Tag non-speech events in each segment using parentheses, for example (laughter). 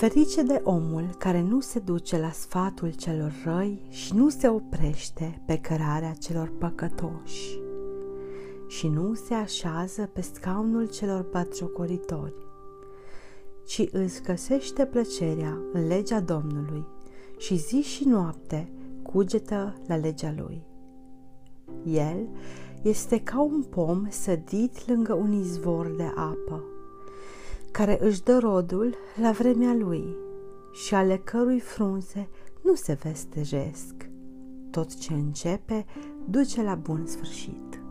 Ferice de omul care nu se duce la sfatul celor răi și nu se oprește pe cărarea celor păcătoși și nu se așează pe scaunul celor batjocoritori, ci îți găsește plăcerea în legea Domnului și zi și noapte cugetă la legea lui. El este ca un pom sădit lângă un izvor de apă, care își dă rodul la vremea lui și ale cărui frunze nu se vestejesc. Tot ce începe duce la bun sfârșit.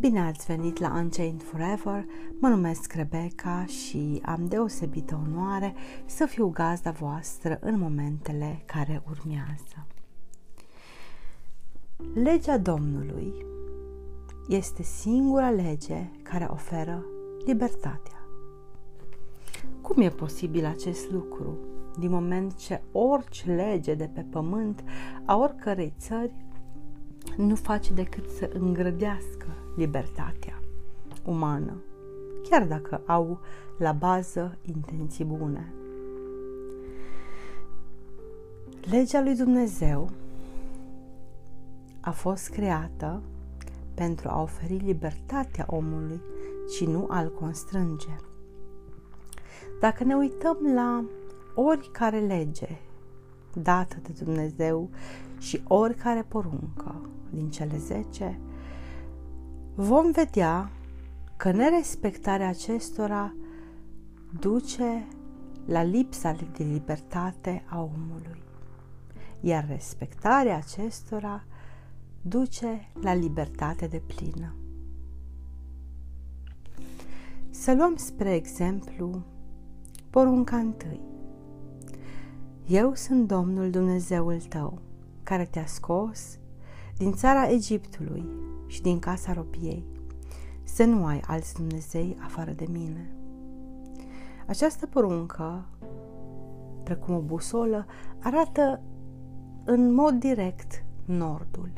Bine ați venit la Unchained Forever, mă numesc Rebecca și am deosebită onoare să fiu gazda voastră în momentele care urmează. Legea Domnului este singura lege care oferă libertatea. Cum e posibil acest lucru, din moment ce orice lege de pe pământ a oricărei țări nu face decât să îngrădească libertatea umană, chiar dacă au la bază intenții bune. Legea lui Dumnezeu a fost creată pentru a oferi libertatea omului și nu al constrânge. Dacă ne uităm la oricare lege dată de Dumnezeu și oricare poruncă din cele zece, vom vedea că nerespectarea acestora duce la lipsa de libertate a omului, iar respectarea acestora duce la libertate de plină. Să luăm spre exemplu porunca întâi. Eu sunt Domnul Dumnezeul tău, care te-a scos din țara Egiptului și din casa robiei, să nu ai alți Dumnezei afară de mine. Această poruncă, precum o busolă, arată în mod direct nordul.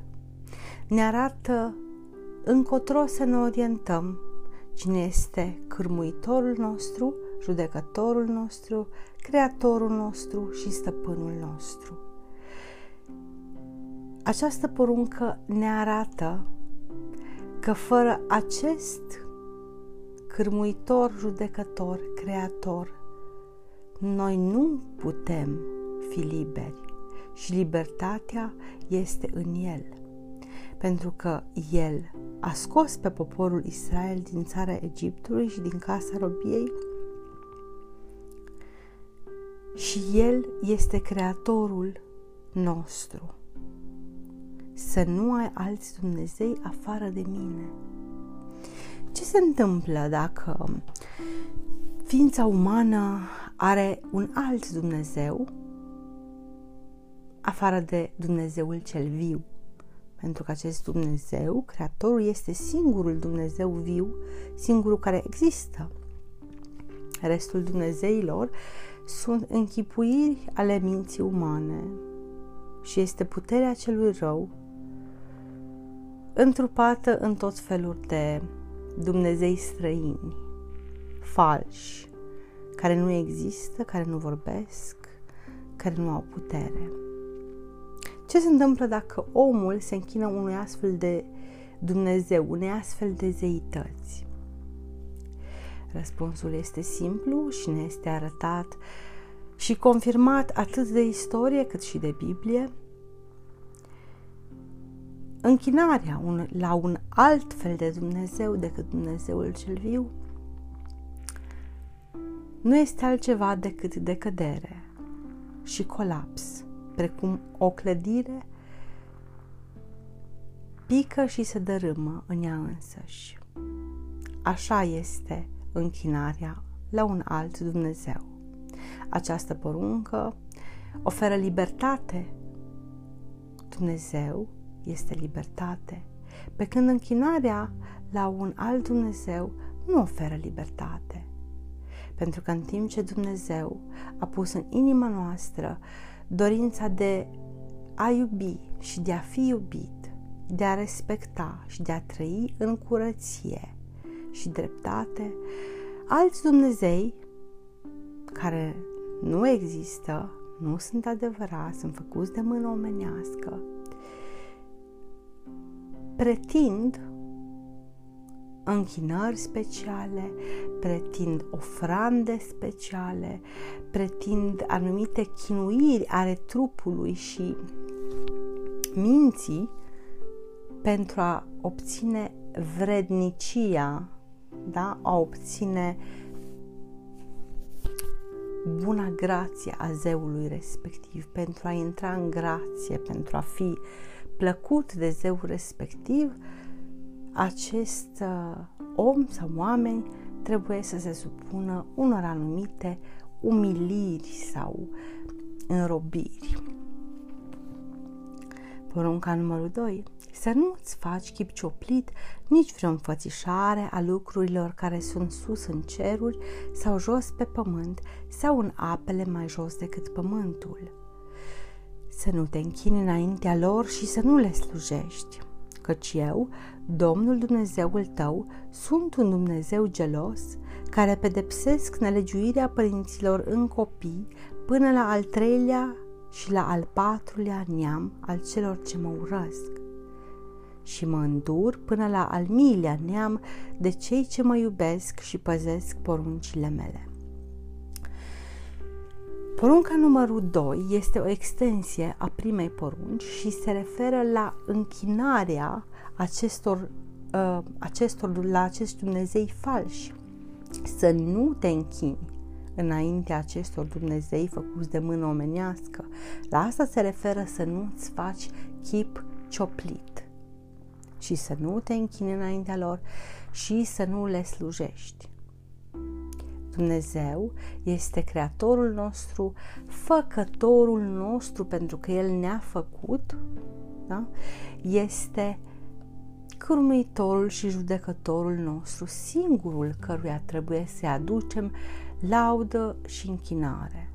Ne arată încotro să ne orientăm cine este cârmuitorul nostru, judecătorul nostru, creatorul nostru și stăpânul nostru. Această poruncă ne arată că fără acest cârmuitor, judecător, creator, noi nu putem fi liberi și libertatea este în El. Pentru că El a scos pe poporul Israel din țara Egiptului și din casa robiei și El este creatorul nostru să nu ai alți Dumnezei afară de mine. Ce se întâmplă dacă ființa umană are un alt Dumnezeu afară de Dumnezeul cel viu? Pentru că acest Dumnezeu, Creatorul, este singurul Dumnezeu viu, singurul care există. Restul Dumnezeilor sunt închipuiri ale minții umane și este puterea celui rău întrupată în tot felul de Dumnezei străini, falși, care nu există, care nu vorbesc, care nu au putere. Ce se întâmplă dacă omul se închină unui astfel de Dumnezeu, unei astfel de zeități? Răspunsul este simplu și ne este arătat și confirmat atât de istorie cât și de Biblie, închinarea un, la un alt fel de Dumnezeu decât Dumnezeul cel viu nu este altceva decât decădere și colaps, precum o clădire pică și se dărâmă în ea însăși. Așa este închinarea la un alt Dumnezeu. Această poruncă oferă libertate. Dumnezeu este libertate, pe când închinarea la un alt Dumnezeu nu oferă libertate. Pentru că în timp ce Dumnezeu a pus în inima noastră dorința de a iubi și de a fi iubit, de a respecta și de a trăi în curăție și dreptate, alți Dumnezei care nu există, nu sunt adevărați, sunt făcuți de mână omenească, pretind închinări speciale, pretind ofrande speciale, pretind anumite chinuiri ale trupului și minții pentru a obține vrednicia, da? a obține buna grație a zeului respectiv, pentru a intra în grație, pentru a fi plăcut de zeul respectiv, acest uh, om sau oameni trebuie să se supună unor anumite umiliri sau înrobiri. Porunca numărul 2. Să nu îți faci chip cioplit nici vreo înfățișare a lucrurilor care sunt sus în ceruri sau jos pe pământ sau în apele mai jos decât pământul. Să nu te închini înaintea lor și să nu le slujești, căci eu, Domnul Dumnezeul tău, sunt un Dumnezeu gelos, care pedepsesc nelegiuirea părinților în copii până la al treilea și la al patrulea neam al celor ce mă urăsc. Și mă îndur până la al miilea neam de cei ce mă iubesc și păzesc poruncile mele. Porunca numărul 2 este o extensie a primei porunci și se referă la închinarea acestor, uh, acestor la acești Dumnezei falși. Să nu te închini înaintea acestor Dumnezei făcuți de mână omenească. La asta se referă să nu-ți faci chip cioplit și să nu te închini înaintea lor și să nu le slujești. Dumnezeu este creatorul nostru, făcătorul nostru pentru că El ne-a făcut, da? este cârmuitorul și judecătorul nostru, singurul căruia trebuie să aducem laudă și închinare.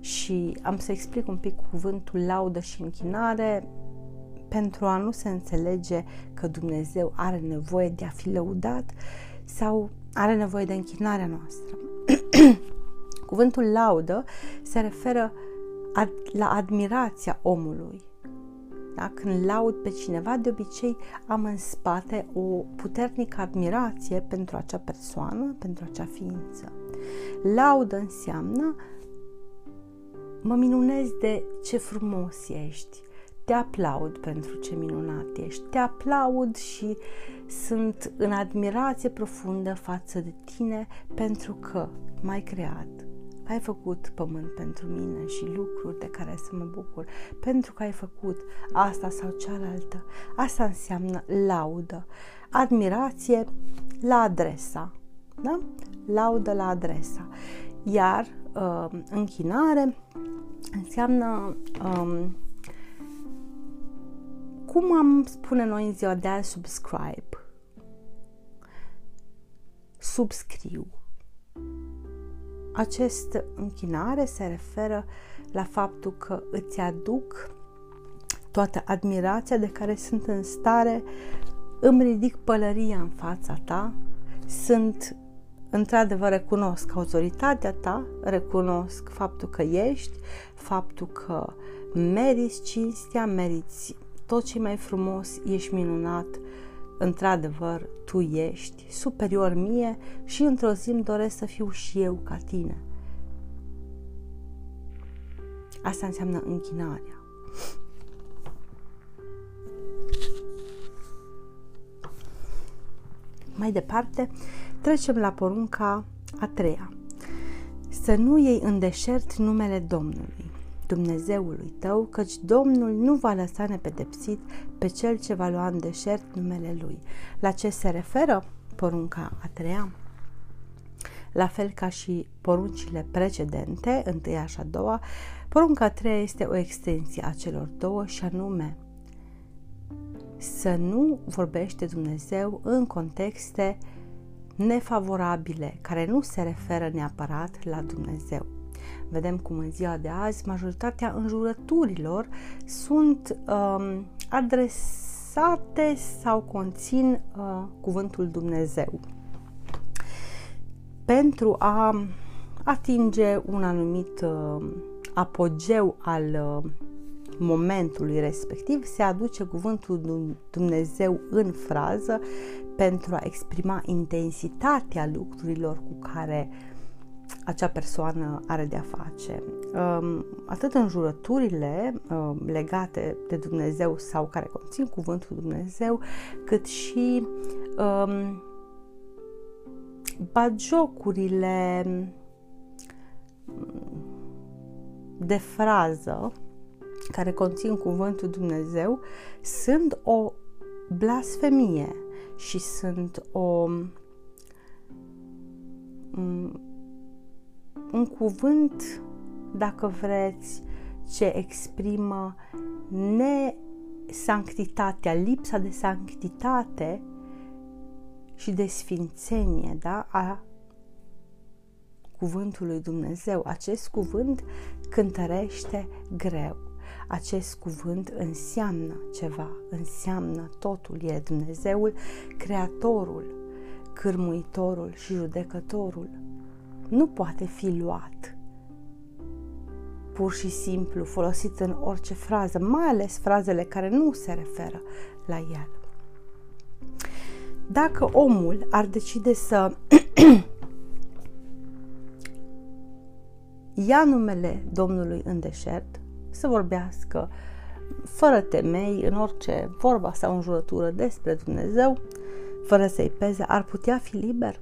Și am să explic un pic cuvântul laudă și închinare pentru a nu se înțelege că Dumnezeu are nevoie de a fi lăudat sau are nevoie de închinarea noastră. (clears throat) Cuvântul laudă se referă ad- la admirația omului. Da? Când laud pe cineva, de obicei am în spate o puternică admirație pentru acea persoană, pentru acea ființă. Laudă înseamnă mă minunez de ce frumos ești, te aplaud pentru ce minunat ești, te aplaud și sunt în admirație profundă față de tine pentru că m-ai creat, ai făcut pământ pentru mine și lucruri de care să mă bucur, pentru că ai făcut asta sau cealaltă. Asta înseamnă laudă, admirație la adresa, da? Laudă la adresa. Iar uh, închinare înseamnă um, cum am spune noi în ziua de azi subscribe? Subscriu. Acest închinare se referă la faptul că îți aduc toată admirația de care sunt în stare, îmi ridic pălăria în fața ta, sunt într-adevăr recunosc autoritatea ta, recunosc faptul că ești, faptul că meriți cinstea, meriți tot ce mai frumos, ești minunat, într-adevăr, tu ești superior mie și într-o zi îmi doresc să fiu și eu ca tine. Asta înseamnă închinarea. Mai departe, trecem la porunca a treia. Să nu iei în deșert numele Domnului. Dumnezeului tău, căci Domnul nu va lăsa nepedepsit pe cel ce va lua în deșert numele Lui. La ce se referă porunca a treia? La fel ca și poruncile precedente, întâia și a doua, porunca a treia este o extensie a celor două și anume să nu vorbește Dumnezeu în contexte nefavorabile, care nu se referă neapărat la Dumnezeu. Vedem cum în ziua de azi majoritatea înjurăturilor sunt um, adresate sau conțin uh, cuvântul Dumnezeu. Pentru a atinge un anumit uh, apogeu al uh, momentului respectiv, se aduce cuvântul Dumnezeu în frază pentru a exprima intensitatea lucrurilor cu care acea persoană are de-a face. Um, atât în jurăturile um, legate de Dumnezeu sau care conțin cuvântul Dumnezeu, cât și um, bagiocurile de frază care conțin cuvântul Dumnezeu sunt o blasfemie și sunt o un cuvânt, dacă vreți, ce exprimă nesanctitatea, lipsa de sanctitate și de sfințenie da? a cuvântului Dumnezeu. Acest cuvânt cântărește greu. Acest cuvânt înseamnă ceva, înseamnă totul. E Dumnezeul, Creatorul, Cârmuitorul și Judecătorul. Nu poate fi luat pur și simplu folosit în orice frază, mai ales frazele care nu se referă la el. Dacă omul ar decide să (clears throat) ia numele Domnului în deșert, să vorbească fără temei, în orice vorba sau înjurătură despre Dumnezeu, fără să-i peze, ar putea fi liber?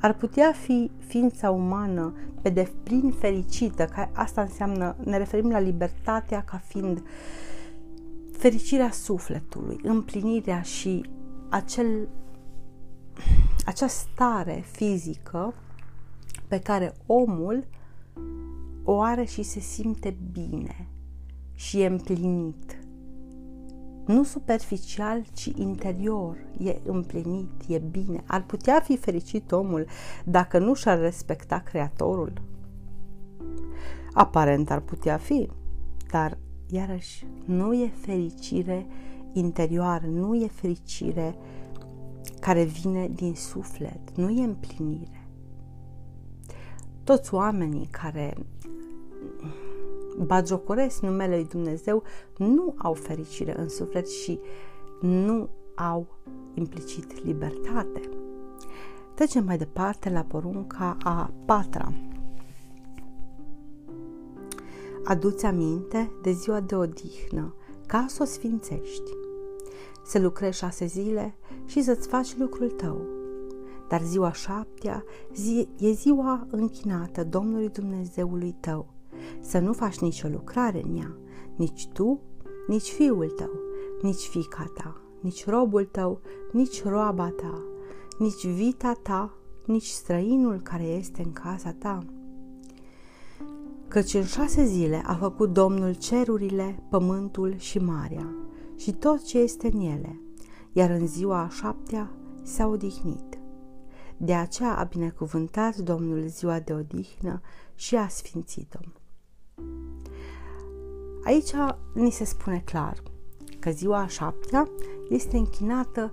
Ar putea fi ființa umană pe deplin fericită, că asta înseamnă, ne referim la libertatea ca fiind fericirea sufletului, împlinirea și acel, acea stare fizică pe care omul o are și se simte bine și e împlinit. Nu superficial, ci interior. E împlinit, e bine. Ar putea fi fericit omul dacă nu și-ar respecta Creatorul? Aparent ar putea fi, dar iarăși nu e fericire interioară, nu e fericire care vine din suflet, nu e împlinire toți oamenii care bagiocoresc numele lui Dumnezeu nu au fericire în suflet și nu au implicit libertate. Trecem mai departe la porunca a patra. Aduți aminte de ziua de odihnă ca să o sfințești. Să lucrezi șase zile și să-ți faci lucrul tău dar ziua șaptea zi, e ziua închinată Domnului Dumnezeului tău. Să nu faci nicio lucrare în ea, nici tu, nici fiul tău, nici fica ta, nici robul tău, nici roaba ta, nici vita ta, nici străinul care este în casa ta. Căci în șase zile a făcut Domnul cerurile, pământul și marea și tot ce este în ele, iar în ziua a șaptea s-a odihnit. De aceea a binecuvântat Domnul ziua de odihnă și a sfințit-o. Aici ni se spune clar că ziua a șaptea este închinată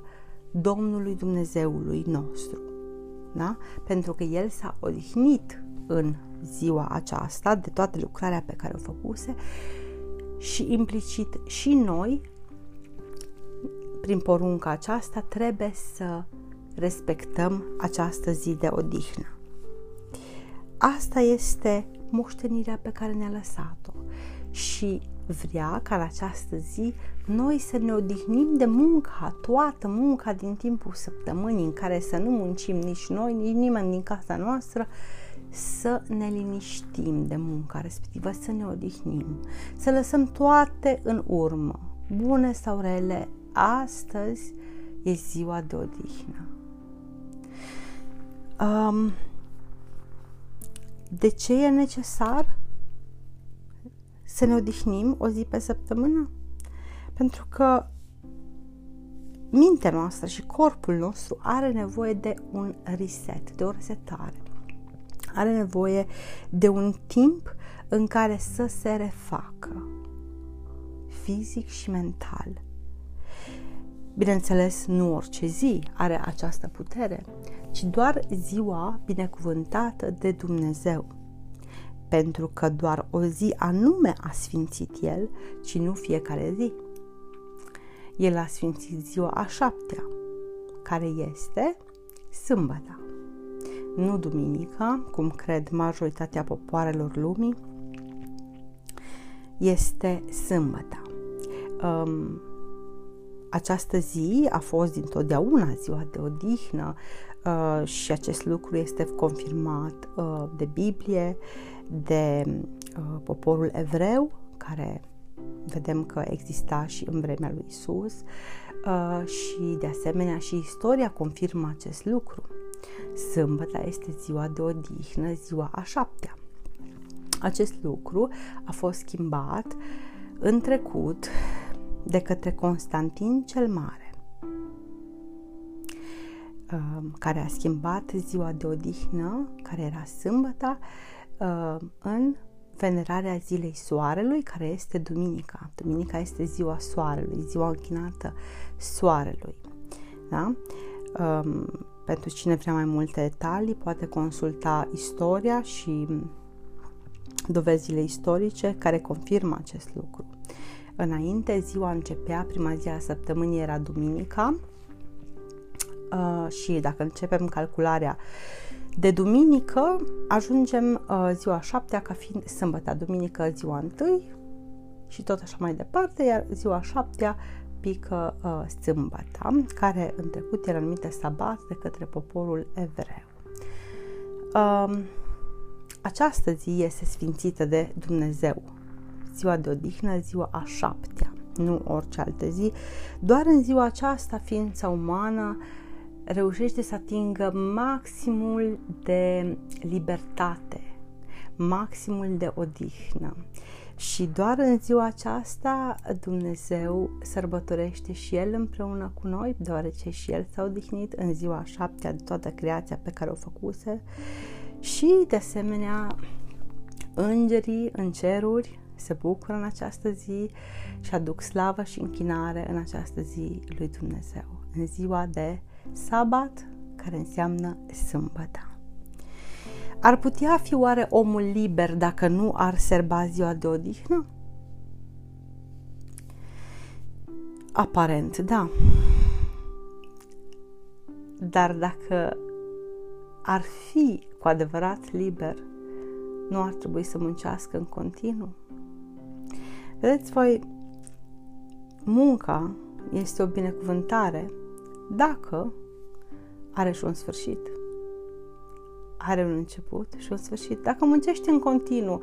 Domnului Dumnezeului nostru. Da? Pentru că El s-a odihnit în ziua aceasta de toată lucrarea pe care o făcuse și implicit și noi, prin porunca aceasta, trebuie să respectăm această zi de odihnă. Asta este moștenirea pe care ne-a lăsat-o și vrea ca în această zi noi să ne odihnim de munca, toată munca din timpul săptămânii în care să nu muncim nici noi, nici nimeni din casa noastră, să ne liniștim de munca respectivă, să ne odihnim, să lăsăm toate în urmă, bune sau rele, astăzi e ziua de odihnă. Um, de ce e necesar să ne odihnim o zi pe săptămână? Pentru că mintea noastră și corpul nostru are nevoie de un reset, de o resetare. Are nevoie de un timp în care să se refacă fizic și mental. Bineînțeles, nu orice zi are această putere, ci doar ziua binecuvântată de Dumnezeu. Pentru că doar o zi anume a sfințit El, ci nu fiecare zi. El a sfințit ziua a șaptea, care este sâmbăta. Nu duminica, cum cred majoritatea popoarelor lumii, este sâmbăta. Um, această zi a fost dintotdeauna ziua de odihnă uh, și acest lucru este confirmat uh, de Biblie, de uh, poporul evreu, care vedem că exista și în vremea lui Isus uh, și de asemenea și istoria confirmă acest lucru. Sâmbăta este ziua de odihnă, ziua a șaptea. Acest lucru a fost schimbat în trecut de către Constantin cel Mare, um, care a schimbat ziua de odihnă, care era sâmbăta, um, în venerarea zilei soarelui, care este duminica. Duminica este ziua soarelui, ziua închinată soarelui. Da? Um, pentru cine vrea mai multe detalii, poate consulta istoria și dovezile istorice care confirmă acest lucru. Înainte, ziua începea, prima zi a săptămânii era duminica uh, și dacă începem calcularea de duminică, ajungem uh, ziua șaptea ca fiind sâmbătă, duminică ziua întâi și tot așa mai departe, iar ziua șaptea pică uh, sâmbăta, care în trecut era numită sabat de către poporul evreu. Uh, această zi este sfințită de Dumnezeu, ziua de odihnă, ziua a șaptea, nu orice altă zi. Doar în ziua aceasta ființa umană reușește să atingă maximul de libertate, maximul de odihnă. Și doar în ziua aceasta Dumnezeu sărbătorește și El împreună cu noi, deoarece și El s-a odihnit în ziua șaptea de toată creația pe care o făcuse și de asemenea îngerii în ceruri se bucură în această zi și aduc slavă și închinare în această zi lui Dumnezeu, în ziua de sabat, care înseamnă sâmbătă. Ar putea fi oare omul liber dacă nu ar serba ziua de odihnă? Aparent, da. Dar dacă ar fi cu adevărat liber, nu ar trebui să muncească în continuu. Vedeți voi, munca este o binecuvântare dacă are și un sfârșit. Are un început și un sfârșit. Dacă muncești în continuu,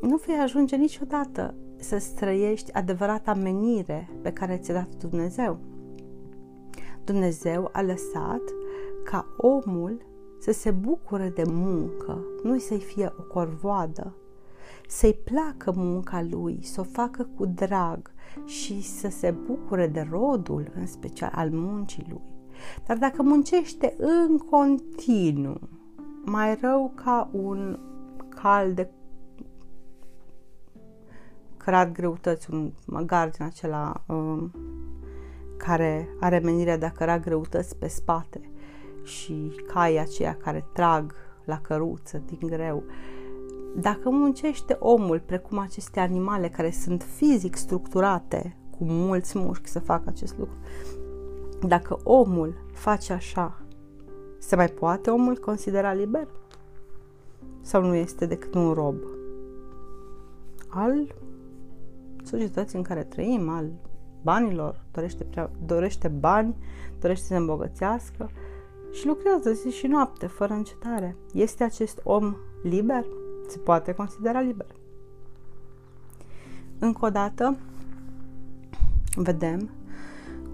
nu vei ajunge niciodată să străiești adevărata menire pe care ți-a dat Dumnezeu. Dumnezeu a lăsat ca omul să se bucure de muncă, nu să-i fie o corvoadă, să-i placă munca lui, să o facă cu drag și să se bucure de rodul, în special al muncii lui. Dar dacă muncește în continuu, mai rău ca un cal de cărat greutăți, un măgar din acela um, care are menirea de a căra greutăți pe spate și cai aceia care trag la căruță din greu. Dacă muncește omul precum aceste animale care sunt fizic structurate, cu mulți mușchi să facă acest lucru, dacă omul face așa, se mai poate omul considera liber? Sau nu este decât un rob al societății în care trăim, al banilor, dorește, prea, dorește bani, dorește să se îmbogățească și lucrează zi și noapte, fără încetare. Este acest om liber? Se poate considera liber. Încă o dată, vedem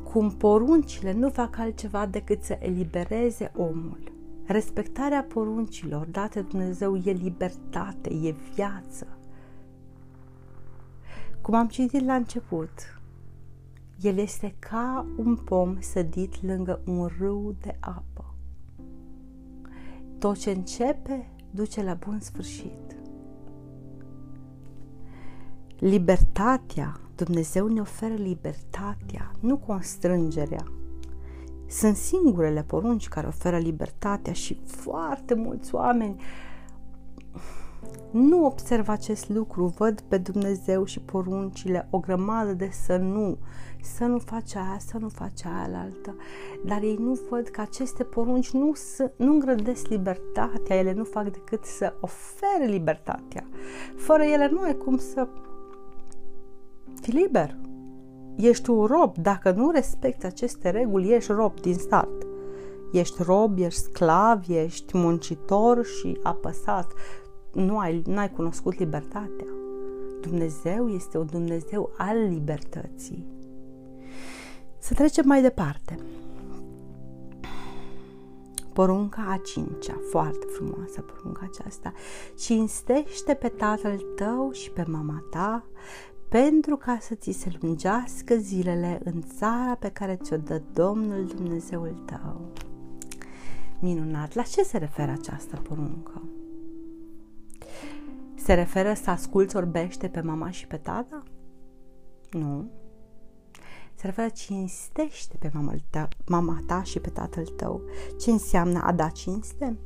cum poruncile nu fac altceva decât să elibereze omul. Respectarea poruncilor date Dumnezeu e libertate, e viață. Cum am citit la început, el este ca un pom sădit lângă un râu de apă. Tot ce începe duce la bun sfârșit. Libertatea, Dumnezeu ne oferă libertatea, nu constrângerea. sunt singurele porunci care oferă libertatea și foarte mulți oameni nu observă acest lucru, văd pe Dumnezeu și poruncile o grămadă de să nu, să nu faci aia, să nu faci aia altă, dar ei nu văd că aceste porunci nu, nu îngrădesc libertatea, ele nu fac decât să ofere libertatea. Fără ele nu ai cum să fii liber. Ești un rob, dacă nu respecti aceste reguli, ești rob din start. Ești rob, ești sclav, ești muncitor și apăsat nu ai, nu ai cunoscut libertatea. Dumnezeu este un Dumnezeu al libertății. Să trecem mai departe. Porunca a cincea, foarte frumoasă porunca aceasta. Cinstește pe tatăl tău și pe mama ta, pentru ca să ți se lungească zilele în țara pe care ți-o dă Domnul Dumnezeul tău. Minunat! La ce se referă această poruncă? Se referă să asculți orbește pe mama și pe tata? Nu. Se referă cinstește pe mama ta, mama ta și pe tatăl tău. Ce înseamnă a da cinste?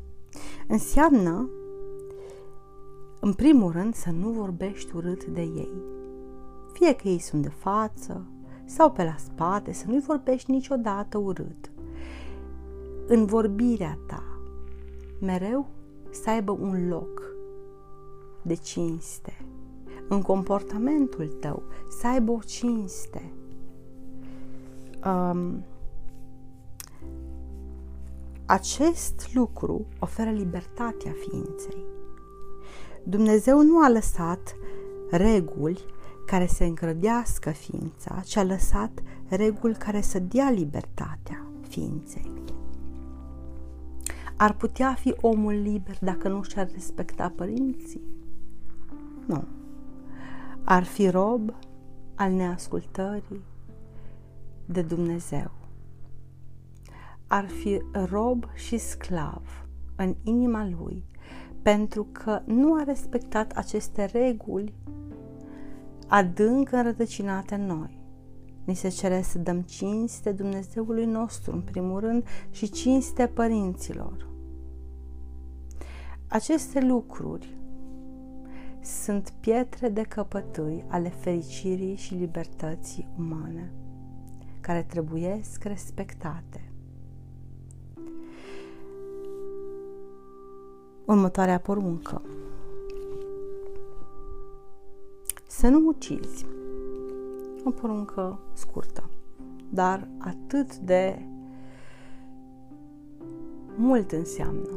Înseamnă, în primul rând, să nu vorbești urât de ei. Fie că ei sunt de față sau pe la spate, să nu-i vorbești niciodată urât. În vorbirea ta, mereu să aibă un loc de cinste. În comportamentul tău să aibă o cinste. Um, acest lucru oferă libertatea ființei. Dumnezeu nu a lăsat reguli care să încrădească ființa, ci a lăsat reguli care să dea libertatea ființei. Ar putea fi omul liber dacă nu și-ar respecta părinții? Nu. Ar fi rob al neascultării de Dumnezeu. Ar fi rob și sclav în inima lui pentru că nu a respectat aceste reguli adânc înrădăcinate în noi. Ni se cere să dăm cinste Dumnezeului nostru, în primul rând, și cinste părinților. Aceste lucruri sunt pietre de căpătâi ale fericirii și libertății umane, care trebuiesc respectate. Următoarea poruncă. Să nu ucizi. O poruncă scurtă, dar atât de mult înseamnă.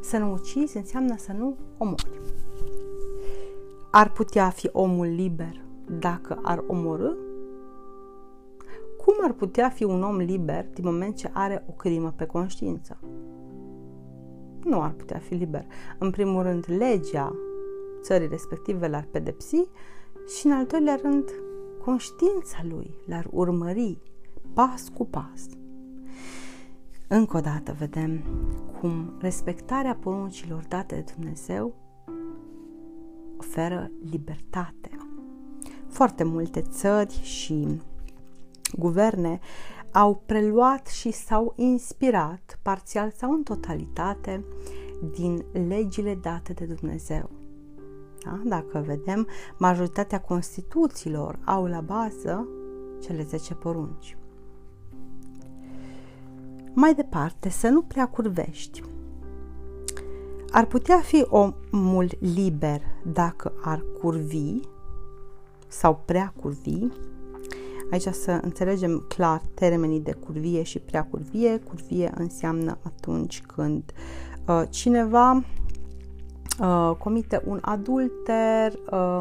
Să nu ucizi înseamnă să nu omori. Ar putea fi omul liber dacă ar omorâ? Cum ar putea fi un om liber din moment ce are o crimă pe conștiință? Nu ar putea fi liber. În primul rând, legea țării respective l-ar pedepsi și, în al doilea rând, conștiința lui l-ar urmări pas cu pas. Încă o dată vedem cum respectarea poruncilor date de Dumnezeu oferă libertate. Foarte multe țări și guverne au preluat și s-au inspirat, parțial sau în totalitate, din legile date de Dumnezeu. Da? Dacă vedem, majoritatea Constituțiilor au la bază cele 10 porunci. Mai departe, să nu prea curvești. Ar putea fi omul liber dacă ar curvi sau prea curvi. Aici să înțelegem clar termenii de curvie și prea curvie. Curvie înseamnă atunci când uh, cineva uh, comite un adulter uh,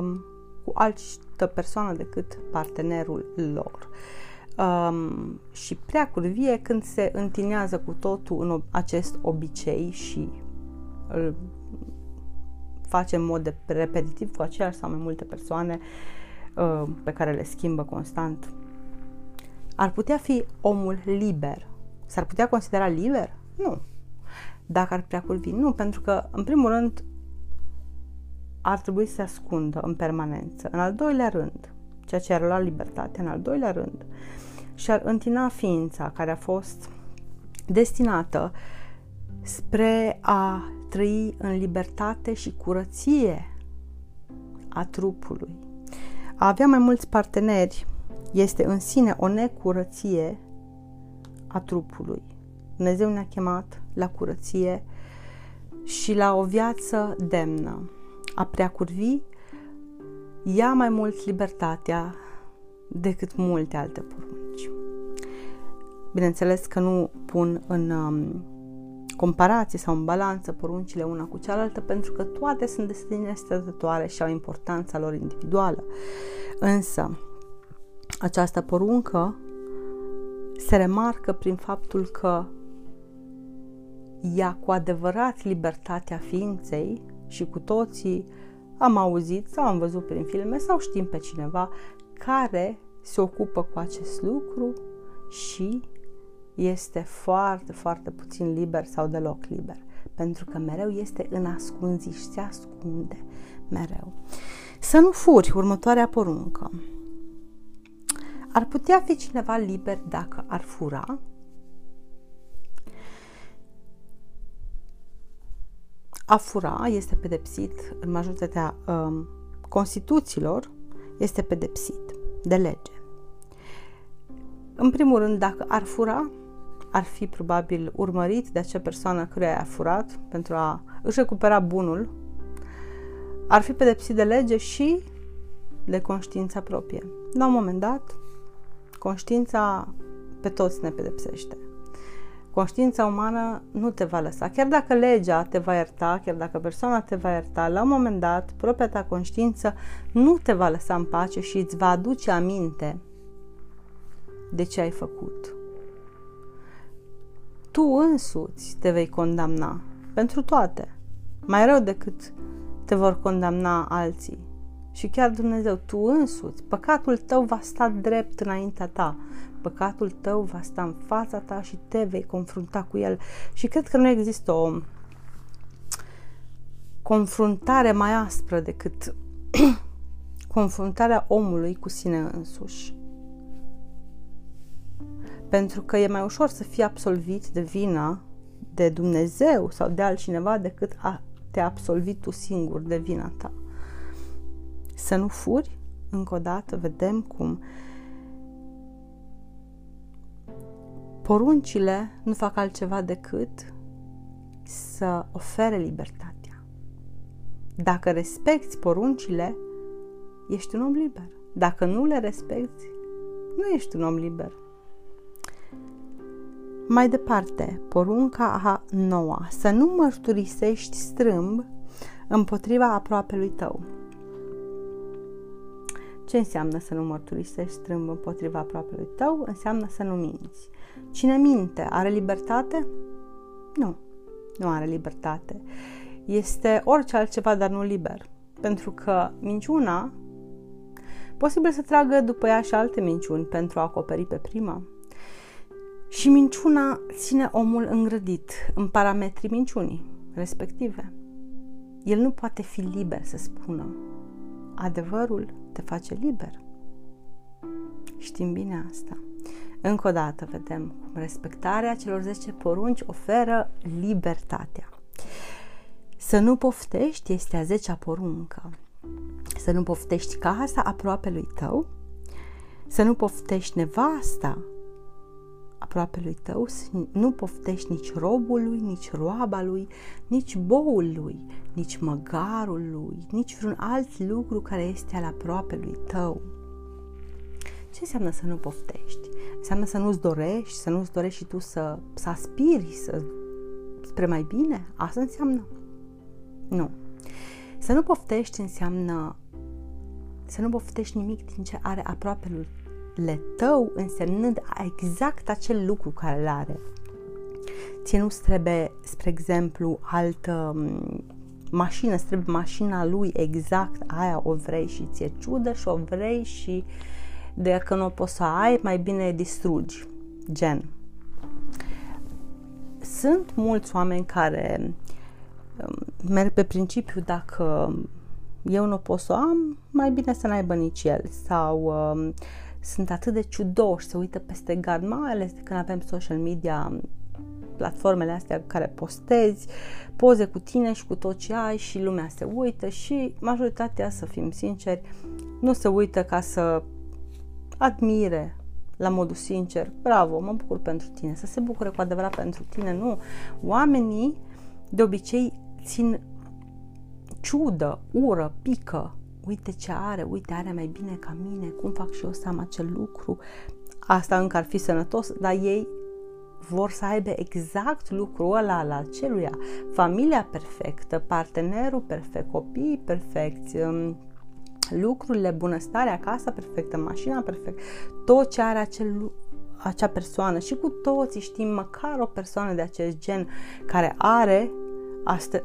cu altă persoană decât partenerul lor. Um, și prea curvie când se întinează cu totul în acest obicei și îl face în mod repetitiv cu aceeași sau mai multe persoane uh, pe care le schimbă constant. Ar putea fi omul liber. S-ar putea considera liber? Nu. Dacă ar putea culvi? Nu, pentru că, în primul rând, ar trebui să se ascundă în permanență. În al doilea rând, ceea ce ar lua libertate, în al doilea rând, și ar întina ființa care a fost destinată spre a trăi în libertate și curăție a trupului. A avea mai mulți parteneri este în sine o necurăție a trupului. Dumnezeu ne-a chemat la curăție și la o viață demnă. A prea curvi ia mai mult libertatea decât multe alte porunci. Bineînțeles că nu pun în um, comparație sau în balanță poruncile una cu cealaltă, pentru că toate sunt de sine stătătoare și au importanța lor individuală. Însă, această poruncă se remarcă prin faptul că ia cu adevărat libertatea ființei și cu toții am auzit sau am văzut prin filme sau știm pe cineva care se ocupă cu acest lucru și este foarte, foarte puțin liber sau deloc liber. Pentru că mereu este în ascunziș, se ascunde mereu. Să nu furi, următoarea poruncă. Ar putea fi cineva liber dacă ar fura? A fura este pedepsit în majoritatea um, Constituțiilor, este pedepsit de lege. În primul rând, dacă ar fura, ar fi probabil urmărit de acea persoană care a furat pentru a își recupera bunul, ar fi pedepsit de lege și de conștiința proprie. La un moment dat, conștiința pe toți ne pedepsește. Conștiința umană nu te va lăsa. Chiar dacă legea te va ierta, chiar dacă persoana te va ierta, la un moment dat, propria ta conștiință nu te va lăsa în pace și îți va aduce aminte de ce ai făcut. Tu însuți te vei condamna pentru toate, mai rău decât te vor condamna alții. Și chiar Dumnezeu, tu însuți, păcatul tău va sta drept înaintea ta, păcatul tău va sta în fața ta și te vei confrunta cu el. Și cred că nu există o confruntare mai aspră decât (clears throat) confruntarea omului cu sine însuși pentru că e mai ușor să fii absolvit de vina de Dumnezeu sau de altcineva decât a te absolvi tu singur de vina ta. Să nu furi, încă o dată vedem cum poruncile nu fac altceva decât să ofere libertatea. Dacă respecti poruncile, ești un om liber. Dacă nu le respecti, nu ești un om liber. Mai departe, porunca a noua, să nu mărturisești strâmb împotriva aproapelui tău. Ce înseamnă să nu mărturisești strâmb împotriva aproapelui tău? Înseamnă să nu minți. Cine minte are libertate? Nu, nu are libertate. Este orice altceva, dar nu liber. Pentru că minciuna posibil să tragă după ea și alte minciuni pentru a acoperi pe prima. Și minciuna ține omul îngrădit în parametrii minciunii respective. El nu poate fi liber să spună. Adevărul te face liber. Știm bine asta. Încă o dată vedem cum respectarea celor 10 porunci oferă libertatea. Să nu poftești este a 10-a poruncă. Să nu poftești casa aproape lui tău, să nu poftești nevasta lui tău, nu poftești nici robul lui, nici roaba lui, nici boul lui, nici măgarul lui, nici vreun alt lucru care este al lui tău. Ce înseamnă să nu poftești? Înseamnă să nu-ți dorești, să nu-ți dorești și tu să, să aspiri să, spre mai bine? Asta înseamnă? Nu. Să nu poftești înseamnă să nu poftești nimic din ce are lui le tău însemnând exact acel lucru care îl are. Ție nu trebuie, spre exemplu, altă mașină, îți trebuie mașina lui exact aia o vrei și ți-e ciudă și o vrei și dacă nu o poți să ai, mai bine distrugi. Gen. Sunt mulți oameni care merg pe principiu dacă eu nu pot să o am, mai bine să n-aibă nici el. Sau uh, sunt atât de ciudoși, se uită peste gard, mai ales când avem social media platformele astea care postezi, poze cu tine și cu tot ce ai și lumea se uită și majoritatea, să fim sinceri, nu se uită ca să admire la modul sincer, bravo, mă bucur pentru tine, să se bucure cu adevărat pentru tine, nu. Oamenii de obicei țin ciudă, ură, pică, uite ce are, uite are mai bine ca mine, cum fac și eu să am acel lucru, asta încă ar fi sănătos, dar ei vor să aibă exact lucrul ăla al aceluia, familia perfectă, partenerul perfect, copiii perfecți, um, lucrurile, bunăstarea, casa perfectă, mașina perfectă, tot ce are acel acea persoană. Și cu toții știm măcar o persoană de acest gen care are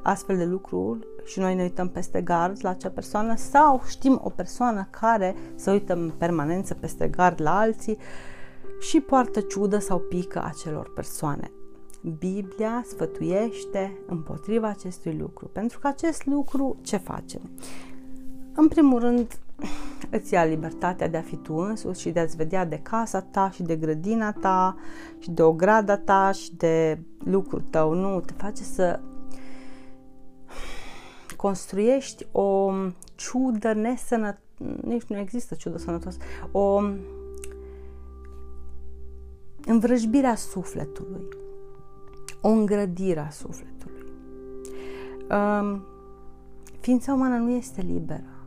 astfel de lucruri și noi ne uităm peste gard la acea persoană sau știm o persoană care se uită în permanență peste gard la alții și poartă ciudă sau pică acelor persoane. Biblia sfătuiește împotriva acestui lucru, pentru că acest lucru ce face? În primul rând, îți ia libertatea de a fi tu însuți și de a-ți vedea de casa ta și de grădina ta și de ograda ta și de lucrul tău. Nu, te face să construiești o ciudă nesănătoasă, nici nu există ciudă sănătoasă, o învrăjbire a sufletului, o îngrădire a sufletului. Um, ființa umană nu este liberă.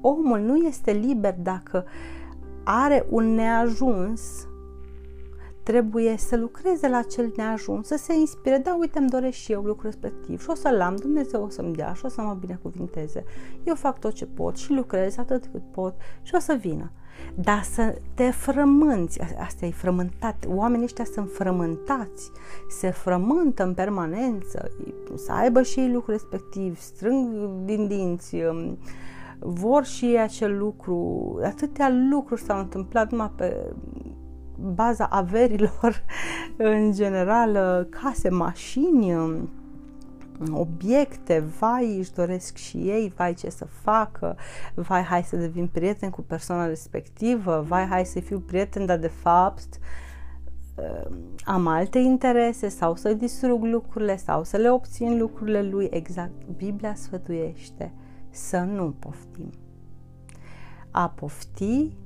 Omul nu este liber dacă are un neajuns trebuie să lucreze la acel neajuns, să se inspire, da, uite, îmi doresc și eu lucrul respectiv și o să-l am, Dumnezeu o să-mi dea și o să mă binecuvinteze. Eu fac tot ce pot și lucrez atât cât pot și o să vină. Dar să te frămânți, asta e frământat, oamenii ăștia sunt frământați, se frământă în permanență, să aibă și ei lucrul respectiv, strâng din dinți, um, vor și ei acel lucru, atâtea lucruri s-au întâmplat numai pe baza averilor (laughs) în general, case, mașini, obiecte, vai, își doresc și ei, vai ce să facă, vai, hai să devin prieten cu persoana respectivă, vai, hai să fiu prieten, dar de fapt uh, am alte interese sau să distrug lucrurile sau să le obțin lucrurile lui. Exact, Biblia sfătuiește să nu poftim. A pofti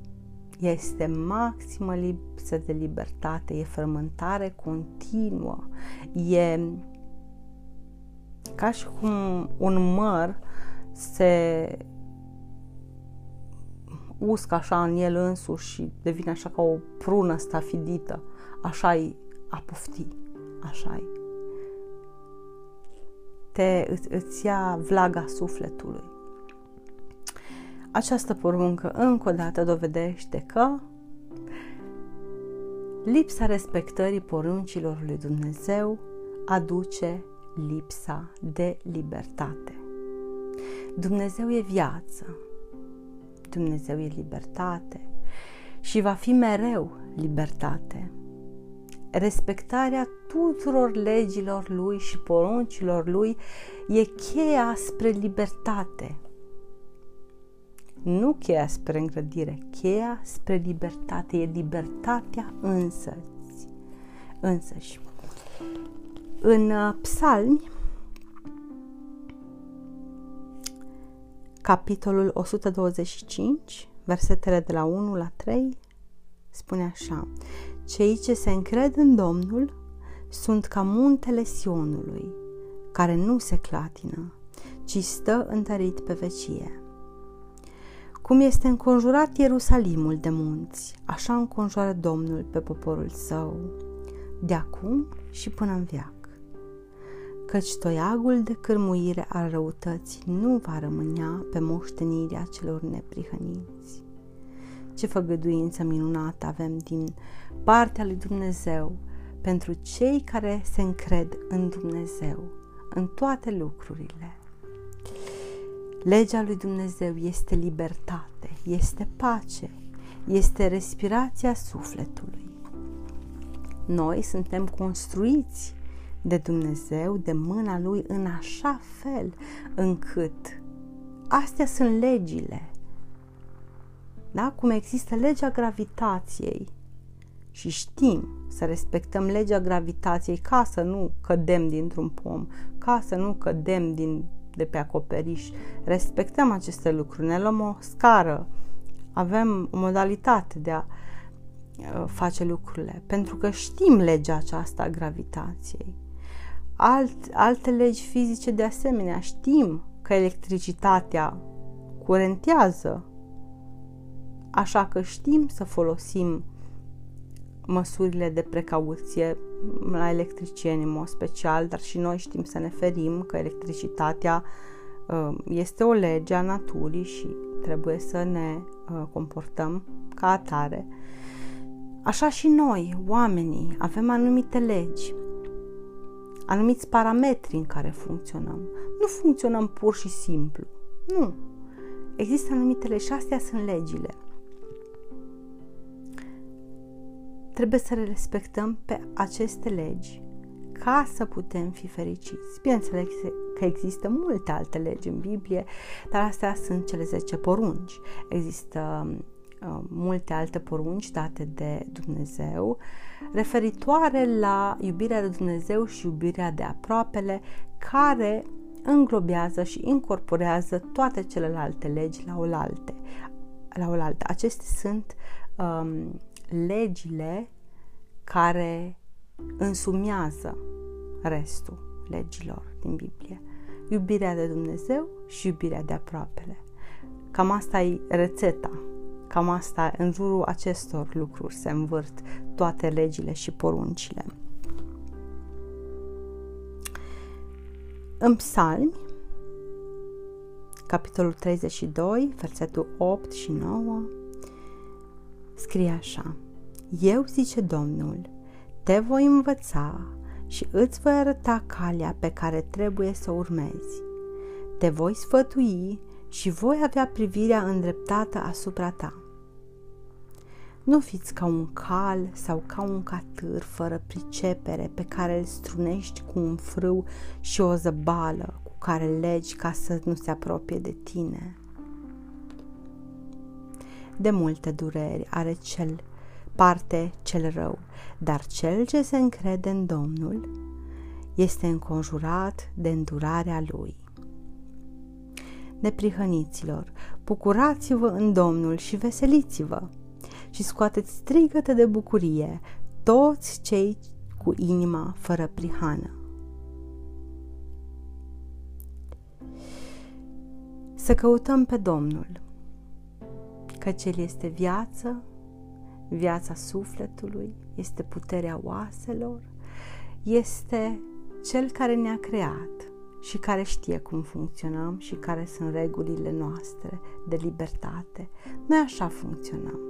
este maximă lipsă de libertate, e frământare continuă, e ca și cum un măr se uscă așa în el însuși și devine așa ca o prună stafidită. Așa e a pofti. Așa e. Te, îți ia vlaga sufletului. Această poruncă încă o dată dovedește că lipsa respectării poruncilor lui Dumnezeu aduce lipsa de libertate. Dumnezeu e viață, Dumnezeu e libertate și va fi mereu libertate. Respectarea tuturor legilor lui și poruncilor lui e cheia spre libertate. Nu cheia spre îngrădire, cheia spre libertate, e libertatea însăți, însăși. În uh, Psalmi, capitolul 125, versetele de la 1 la 3, spune așa: Cei ce se încred în Domnul sunt ca muntele Sionului, care nu se clatină, ci stă întărit pe vecie. Cum este înconjurat Ierusalimul de munți, așa înconjoară Domnul pe poporul său, de acum și până în viață căci toiagul de cârmuire al răutății nu va rămânea pe moștenirea celor neprihăniți. Ce făgăduință minunată avem din partea lui Dumnezeu pentru cei care se încred în Dumnezeu, în toate lucrurile. Legea lui Dumnezeu este libertate, este pace, este respirația sufletului. Noi suntem construiți de Dumnezeu, de mâna Lui, în așa fel încât astea sunt legile. Da? Cum există legea gravitației, și știm să respectăm legea gravitației ca să nu cădem dintr-un pom, ca să nu cădem din, de pe acoperiș, respectăm aceste lucruri, ne luăm o scară, avem o modalitate de a uh, face lucrurile, pentru că știm legea aceasta a gravitației. Alt, alte legi fizice de asemenea, știm că electricitatea curentează, așa că știm să folosim măsurile de precauție la electricieni în mod special, dar și noi știm să ne ferim că electricitatea uh, este o lege a naturii și trebuie să ne uh, comportăm ca atare. Așa și noi, oamenii, avem anumite legi, anumiți parametri în care funcționăm. Nu funcționăm pur și simplu. Nu. Există anumite legi și astea sunt legile. Trebuie să le respectăm pe aceste legi ca să putem fi fericiți. Bineînțeles că există multe alte legi în Biblie, dar astea sunt cele 10 porunci. Există uh, multe alte porunci date de Dumnezeu referitoare la iubirea de Dumnezeu și iubirea de aproapele care înglobează și incorporează toate celelalte legi la oaltă. La oaltă. Acestea sunt um, legile care însumează restul legilor din Biblie. Iubirea de Dumnezeu și iubirea de aproapele. Cam asta e rețeta. Cam asta, în jurul acestor lucruri se învârt toate legile și poruncile. În Psalmi, capitolul 32, versetul 8 și 9, scrie așa Eu, zice Domnul, te voi învăța și îți voi arăta calea pe care trebuie să o urmezi. Te voi sfătui și voi avea privirea îndreptată asupra ta. Nu fiți ca un cal sau ca un catâr fără pricepere pe care îl strunești cu un frâu și o zăbală cu care legi ca să nu se apropie de tine. De multe dureri are cel parte cel rău, dar cel ce se încrede în Domnul este înconjurat de îndurarea lui. Neprihăniților, bucurați-vă în Domnul și veseliți-vă și scoateți strigăte de bucurie toți cei cu inima fără prihană. Să căutăm pe Domnul, căci El este viață, viața sufletului, este puterea oaselor, este Cel care ne-a creat și care știe cum funcționăm și care sunt regulile noastre de libertate. Noi așa funcționăm.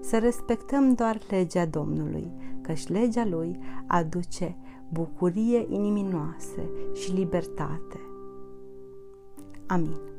Să respectăm doar legea Domnului, căci legea Lui aduce bucurie inimii noastre și libertate. Amin.